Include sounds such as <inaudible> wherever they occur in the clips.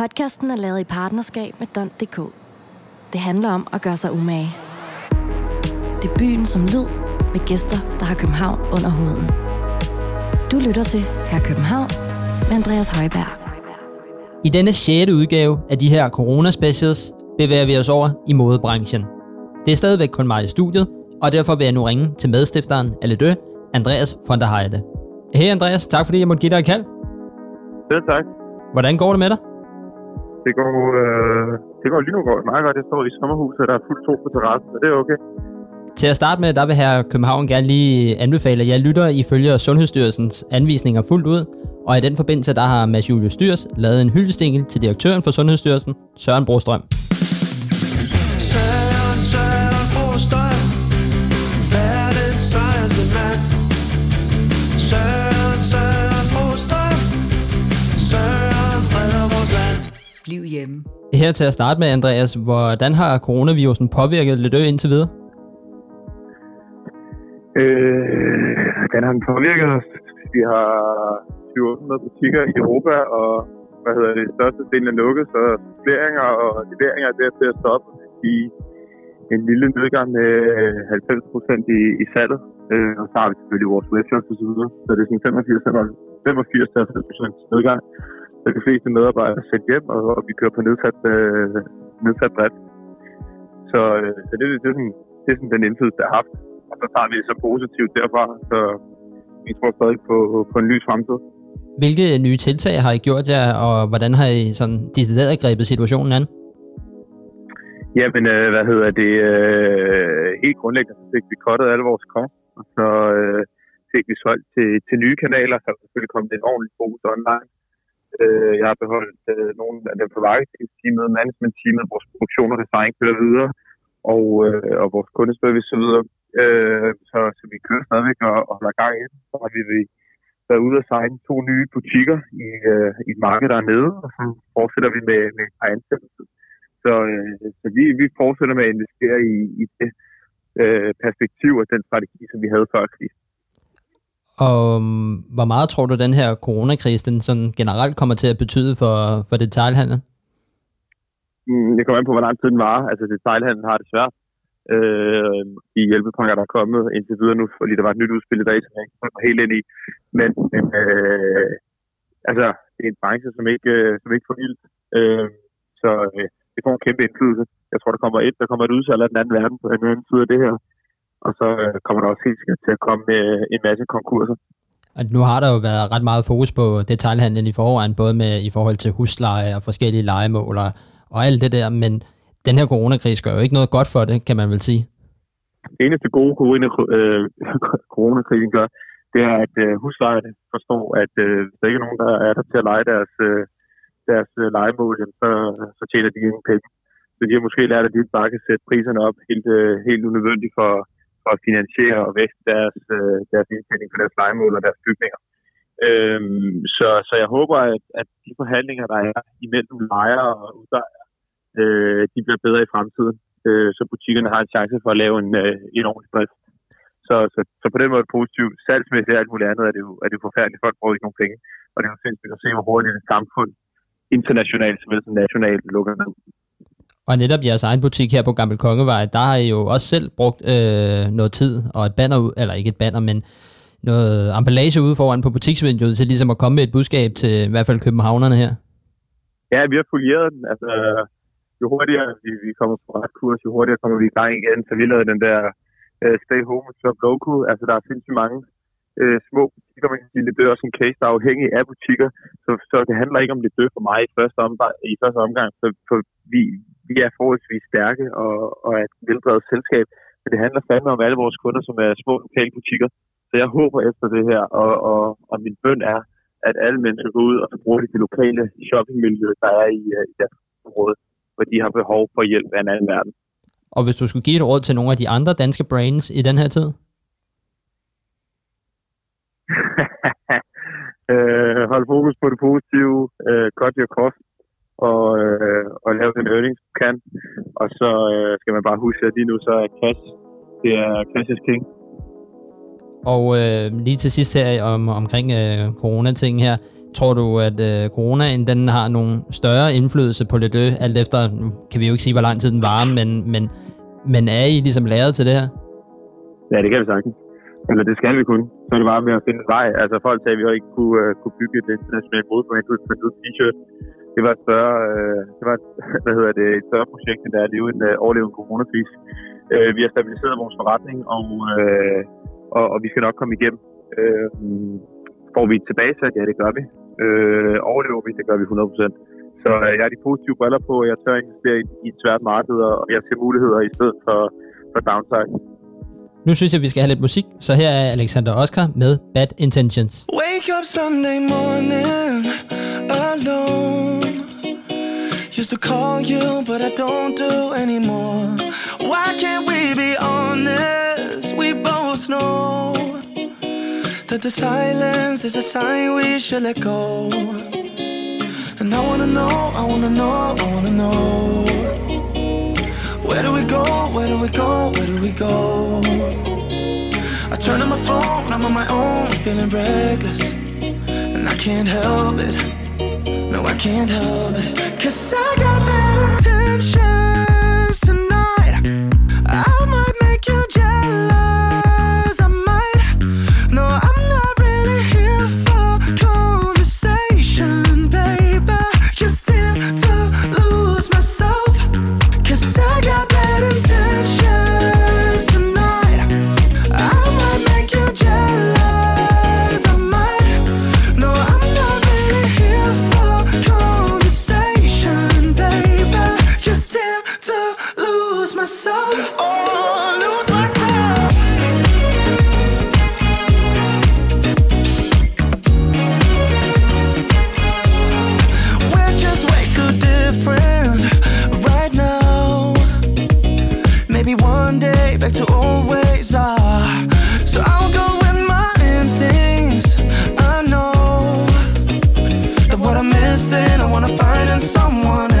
Podcasten er lavet i partnerskab med Don.dk. Det handler om at gøre sig umage. Det er byen som lyd, med gæster, der har København under huden. Du lytter til Her København med Andreas Højberg. I denne 6. udgave af de her corona-specials bevæger vi os over i modebranchen. Det er stadigvæk kun mig i studiet, og derfor vil jeg nu ringe til medstifteren af Ledø, Andreas von der Heide. Hej Andreas, tak fordi jeg måtte give dig et kald. Selv tak. Hvordan går det med dig? Det går, øh, det går lige nu går meget godt. Jeg står i sommerhuset, der er fuldt to på terrassen, så det er okay. Til at starte med, der vil her København gerne lige anbefale, at jeg lytter ifølge Sundhedsstyrelsens anvisninger fuldt ud, og i den forbindelse, der har Mads Julius Styrs lavet en hyldestingel til direktøren for Sundhedsstyrelsen, Søren Brostrøm. Her til at starte med, Andreas, hvordan har coronavirusen påvirket Ledø indtil videre? Øh, den har den påvirket os. Vi har 700 butikker i Europa, og hvad hedder det, største delen er lukket, så suppleringer og leveringer er der til at stoppe i en lille nedgang med 90 procent i, i salget. Øh, og så har vi selvfølgelig vores webshops og så videre. Så det er sådan 85, 85 procent nedgang. Så de fleste medarbejdere er sendt hjem, og, og vi kører på nedsat, øh, nedsat drift. Så, øh, så det, det, er sådan, det er sådan den indflydelse, der har haft. Og så tager vi det så positivt derfra. Så vi tror stadig på, på en lys fremtid. Hvilke nye tiltag har I gjort jer, og hvordan har I sådan decideret grebet situationen an? Jamen, øh, hvad hedder det? Øh, helt grundlæggende så fik vi kottet alle vores kost, og så øh, fik vi solgt til, til nye kanaler, så der selvfølgelig kommet en ordentlig fokus online. Øh, jeg har beholdt øh, nogle af dem på marketingteamet, managementteamet, vores produktion og design kører videre, og, øh, og vores kundeservice så videre. Øh, så, så vi kører stadigvæk og, og holder gang i det. Så har vi været ude og signe to nye butikker i, øh, i et marked dernede, og så fortsætter vi med, med et par ansættelser. Så, øh, så vi, vi fortsætter med at investere i, i det øh, perspektiv og den strategi, som vi havde før krisen. Og um, hvor meget tror du, den her coronakrise den sådan generelt kommer til at betyde for, for detailhandlen? Mm, det kommer an på, hvor lang tid den var. Altså detailhandlen har det svært. Øh, de hjælpepakker, der er kommet indtil videre nu, fordi der var et nyt udspil i dag, som jeg ikke helt ind i. Men, men øh, altså, det er en branche, som ikke, øh, som ikke får ild. Øh, så øh, det får en kæmpe indflydelse. Jeg tror, der kommer et, der kommer et udsalg af den anden verden på den anden side af det her. Og så øh, kommer der også helt sikkert til at komme øh, en masse konkurser. Og nu har der jo været ret meget fokus på detailhandlen i forvejen, både med i forhold til husleje og forskellige legemål og, og alt det der, men den her coronakrise gør jo ikke noget godt for det, kan man vel sige. Det eneste gode corona, øh, <laughs> coronakrisen gør, det er, at øh, huslejerne forstår, at øh, hvis der ikke er nogen, der er der til at lege deres, øh, deres øh, legemål, så, så tjener de ingen penge. Så de har måske lært, at de bare kan sætte priserne op helt, øh, helt unødvendigt for, for at finansiere og vækste deres, øh, deres indtjening på deres legemål og deres bygninger. Øhm, så, så jeg håber, at, at de forhandlinger, der er imellem lejere og udlejere, øh, de bliver bedre i fremtiden, øh, så butikkerne har en chance for at lave en, øh, en ordentlig drift. Så, så, så på den måde er det positivt. Salgsmæssigt og alt muligt andet er det jo, er det jo forfærdeligt. Folk bruger ikke nogen penge. Og det er jo sindssygt at se, hvor hurtigt et samfund internationalt såvel som nationalt lukker ned. Og netop jeres egen butik her på Gammel Kongevej, der har I jo også selv brugt øh, noget tid og et banner ud, eller ikke et banner, men noget emballage ude foran på butiksvinduet til ligesom at komme med et budskab til i hvert fald københavnerne her. Ja, vi har folieret den. Altså, jo hurtigere vi, vi kommer på ret kurs, jo hurtigere kommer vi i gang igen. Så vi lavede den der uh, Stay Home Shop Local. Altså, der er sindssygt mange øh, små butikker, man kan sige, det er også en case, der er afhængig af butikker. Så, så det handler ikke om det dør for mig i første omgang. I første omgang så, for vi, vi er forholdsvis stærke og, og er et veldrevet selskab. Men det handler fandme om alle vores kunder, som er små lokale butikker. Så jeg håber efter det her, og, og, og min bøn er, at alle mennesker går ud og så bruger det lokale shoppingmiljø, der er i, øh, i deres område, hvor de har behov for hjælp af en anden verden. Og hvis du skulle give et råd til nogle af de andre danske brands i den her tid? Øh, hold fokus på det positive, øh, cut your cost, og, øh, og lave den earnings, du kan. Og så øh, skal man bare huske, at lige nu så er cash, det er cash is king. Og øh, lige til sidst her om, omkring øh, corona-ting her, tror du, at øh, coronaen den har nogle større indflydelse på Ledø, alt efter, nu kan vi jo ikke sige, hvor lang tid den varer, men, men, men er I ligesom læret til det her? Ja, det kan vi sagtens. Eller det skal vi kunne. Så er det bare med at finde en vej. Altså folk sagde, at vi jo ikke kunne, uh, kunne bygge et internationalt modbrand ud med en t-shirt. Det var et større, uh, det var et, <laughs> hvad hedder det, et større projekt, end der er at øh, leve en uh, en coronakris. Uh, vi har stabiliseret vores forretning, og, uh, og, og vi skal nok komme igennem. Uh, får vi tilbage Ja, det gør vi. Uh, overlever vi? Det gør vi 100%. Så uh, jeg har de positive briller på, jeg tør investere i, i et svært marked, og jeg ser muligheder i stedet for, for downside. Nu synes jeg, vi skal have lidt musik, så her er Alexander Oscar med Bad Intentions. Wake up Sunday morning alone. Used to call you, but I don't do anymore. Why can't we be honest? We both know that the silence is a sign we should let go. And I wanna know, I wanna know, I wanna know. Where do we go? Where do we go? Where do we go? I turn on my phone, I'm on my own, feeling reckless. And I can't help it. No, I can't help it. Cause I got bad intentions someone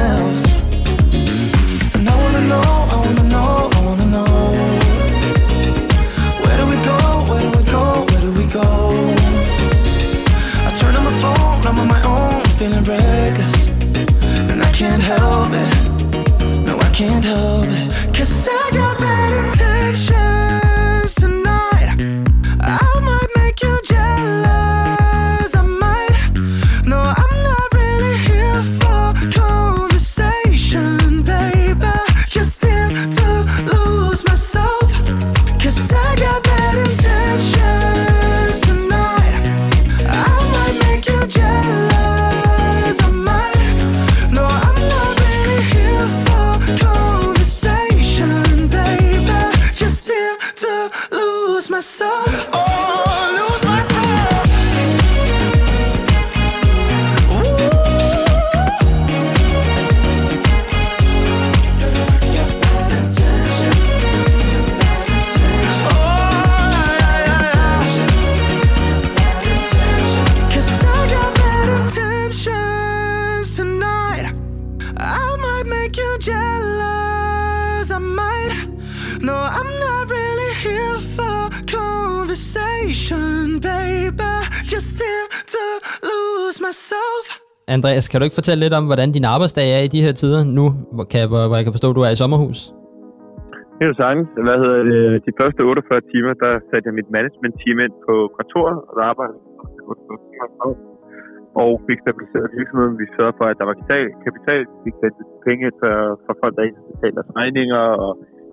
lose myself. Oh, lose myself. Cause I got bad intentions tonight. I might make you jealous. I might. No, I'm not conversation, baby. Just here to lose myself. Andreas, kan du ikke fortælle lidt om, hvordan din arbejdsdag er i de her tider nu, hvor, kan, hvor, hvor jeg kan forstå, at du er i sommerhus? Det er jo sagtens. Hvad hedder det? De første 48 timer, der satte jeg mit management-team ind på kontoret, og der arbejdede jeg 48 timer om dagen. og fik stabiliseret virksomheden. Vi sørgede for, at der var kapital, kapital. vi fik penge for, for folk, der ikke betalte deres regninger, og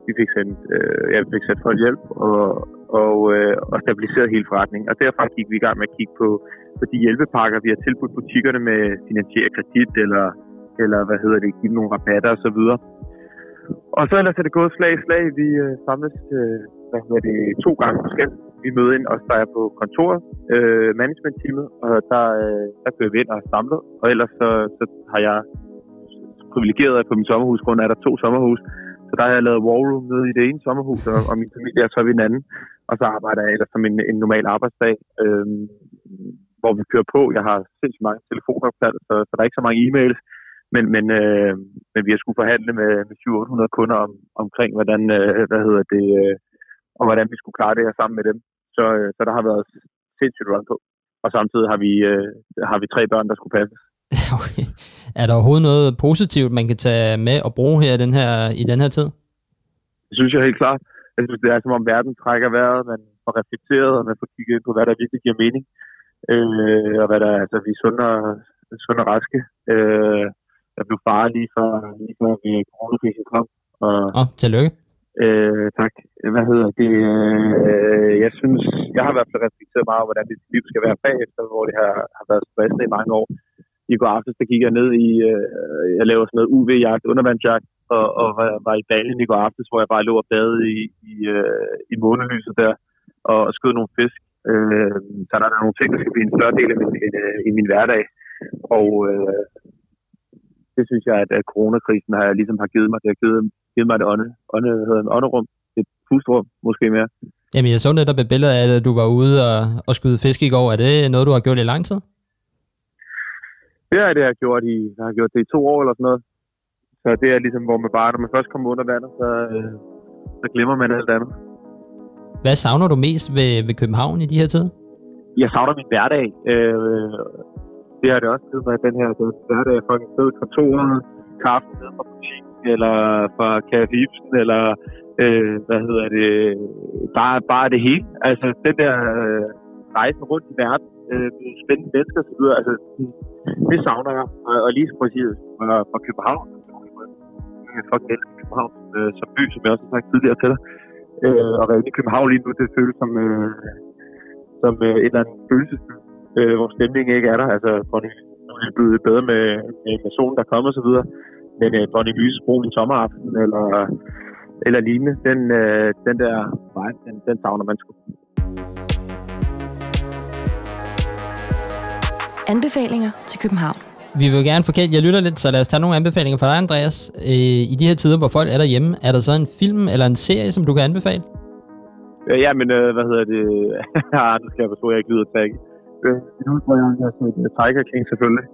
vi fik sendt, øh, ja, vi fik sat folk hjælp og, og, øh, og stabiliseret hele forretningen. Og derfra gik vi i gang med at kigge på, på de hjælpepakker, vi har tilbudt butikkerne med finansiere kredit, eller, eller hvad hedder det, give dem nogle rabatter osv. Og så ellers er det gået slag i slag. Vi øh, samles øh, hvad hedder det, to gange på skæld. Vi møder ind, og der er på kontoret, øh, management-teamet, og der, øh, der kører vi ind og samler. samlet. Og ellers så, så har jeg privilegeret, at på min sommerhusgrund er der to sommerhus. Så der har jeg lavet war room nede i det ene sommerhus, og, og min familie er så ved den anden. Og så arbejder jeg ellers som en, en normal arbejdsdag, øh, hvor vi kører på. Jeg har sindssygt mange telefonopkald, så, så der er ikke så mange e-mails. Men, men, øh, men vi har skulle forhandle med, med 700-800 kunder om, omkring, hvordan, øh, hvad hedder det, øh, og hvordan vi skulle klare det her sammen med dem. Så, øh, så der har været sindssygt run på. og samtidig har vi, øh, har vi tre børn, der skulle passes. <laughs> Okay. Er der overhovedet noget positivt, man kan tage med og bruge her i den her, i den her tid? Det synes jeg helt klart. Jeg synes, det er som om verden trækker vejret, man får reflekteret, og man får kigget ind på, hvad der virkelig giver mening. Øh, og hvad der, altså, vi er sunde og, sunde og raske. Øh, jeg blev far lige før, lige før vi coronakrisen kom. Og, oh, tillykke. Øh, tak. Hvad hedder det? Øh, jeg synes, jeg har i hvert fald reflekteret meget over, hvordan mit liv skal være bagefter, hvor det har, har været stressende i mange år. I går aftes, der gik jeg ned i, øh, jeg laver sådan noget UV-jagt, undervandsjagt, og, og var, var i Balien i går aftes, hvor jeg bare lå og badede i, i, øh, i månelyset der, og skød nogle fisk. Øh, så der er nogle ting, der skal blive en større del af min, øh, i min hverdag. Og øh, det synes jeg, at, at coronakrisen har ligesom har givet mig. Det har givet, givet mig et ånde, ånde, hedder en ånderum, et pustrum måske mere. Jamen, jeg så netop et billede af, at du var ude og, og skyde fisk i går. Er det noget, du har gjort i lang tid? Det er det, jeg har gjort i, jeg har gjort det i to år eller sådan noget. Så det er ligesom, hvor man bare, når man først kommer under vandet, så, øh, så glemmer man alt andet. Hvad savner du mest ved, ved København i de her tider? Jeg savner min hverdag. Øh, det har det også tid med den her hverdag. Jeg fucking sidder på kontoret, kaffe nede fra butikken, eller fra Café Ibsen, eller øh, hvad hedder det, bare, bare det hele. Altså den der øh, rejsen rundt i verden, øh, spændende mennesker osv., altså det savner jeg. Og, og lige så præcis fra, fra København. Jeg fucking elsker København øh, som by, som jeg også har sagt tidligere til dig. Øh, og være i København lige nu, det føles som, øh, som øh, et eller andet følelsesby, øh, hvor stemningen ikke er der. Altså, Bonnie er blevet bedre med, med, med solen, der kommer osv., men øh, Bonnie Lyses brun i sommeraften, eller, eller lignende, den, øh, den der vej, den, den savner man sgu. Anbefalinger til København. Vi vil jo gerne forkæle, jeg lytter lidt, så lad os tage nogle anbefalinger fra dig, Andreas. Øh, I de her tider, hvor folk er derhjemme, er der så en film eller en serie, som du kan anbefale? Ja, ja men øh, hvad hedder det? ja, <laughs> nu skal jeg forstå, at jeg ikke lyder. Øh, nu tror jeg, jeg har set Tiger King selvfølgelig.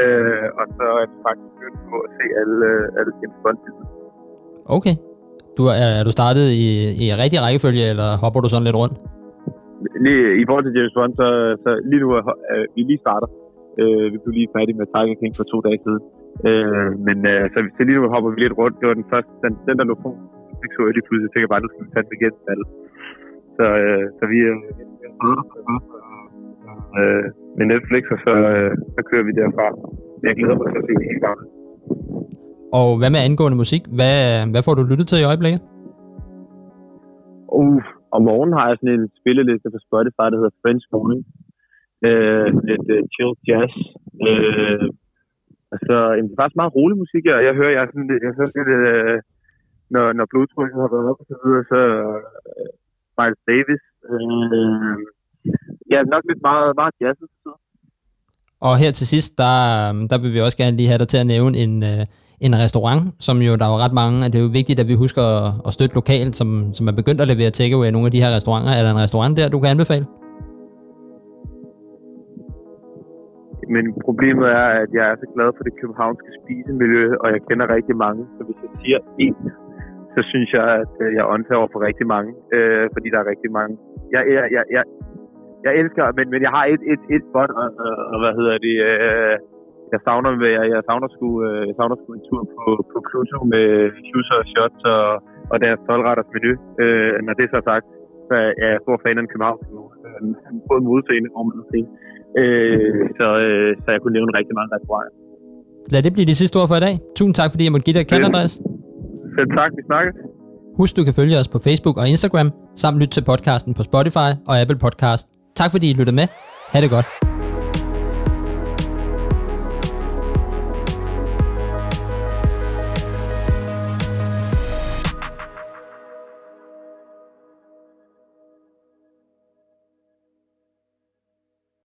Øh, og så er det faktisk begyndt på at se alle, alle James bond. Okay. Du, er, er du startet i, i rigtig rækkefølge, eller hopper du sådan lidt rundt? Lige, øh, I forhold til James Bond, så, så lige nu er øh, vi lige starter. Øh, vi blev lige færdige med Tiger King for to dage siden. Øh, men øh, så, så lige nu hopper vi lidt rundt. Det var den første, den, den der lå på. Det så jeg lige pludselig. Jeg tænker bare, nu skal vi tage den igen. Alle. Så, øh, så vi øh, øh, øh, med Netflix, og så, øh, så kører vi derfra. Jeg glæder mig til at se det hele gangen. Og hvad med angående musik? Hvad, hvad får du lyttet til i øjeblikket? Om morgenen har jeg sådan en spilleliste på Spotify, der hedder French Morning. Øh, lidt uh, chill jazz. Øh, altså, en, det er faktisk meget rolig musik, jeg, jeg hører, jeg, sådan, lidt- jeg sådan lidt, øh, når, når blodtrykket har været op og så videre, så øh, Miles Davis. Øh, ja, nok lidt meget, meget jazz. Så. Og her til sidst, der, der vil vi også gerne lige have dig til at nævne en, øh, en restaurant, som jo der var ret mange, og det er jo vigtigt, at vi husker at, at støtte lokalt, som, som er begyndt at levere takeaway i nogle af de her restauranter. Er der en restaurant der, du kan anbefale? Men problemet er, at jeg er så glad for det københavnske spisemiljø, og jeg kender rigtig mange. Så hvis jeg siger en, så synes jeg, at øh, jeg åndtager over for rigtig mange, øh, fordi der er rigtig mange. Jeg, jeg, jeg, jeg, jeg elsker, men, men jeg har et, et, et spot, og, og, og hvad hedder det, øh, jeg savner, jeg, jeg savner sgu, øh, jeg savner sgu en tur på, på Pluto med juicer og shots og, og deres 12-retters menu. Øh, når det er så sagt, så er jeg stor fan af København nu. Øh, både modseende og medscene. Øh, så, øh, så jeg kunne nævne rigtig mange restauranter. Lad det blive de sidste ord for i dag. Tusind tak, fordi jeg måtte give dig et kald, Ja. Andreas. Selv tak, vi snakkes. Husk, du kan følge os på Facebook og Instagram, samt lytte til podcasten på Spotify og Apple Podcast. Tak fordi I lyttede med. Ha' det godt.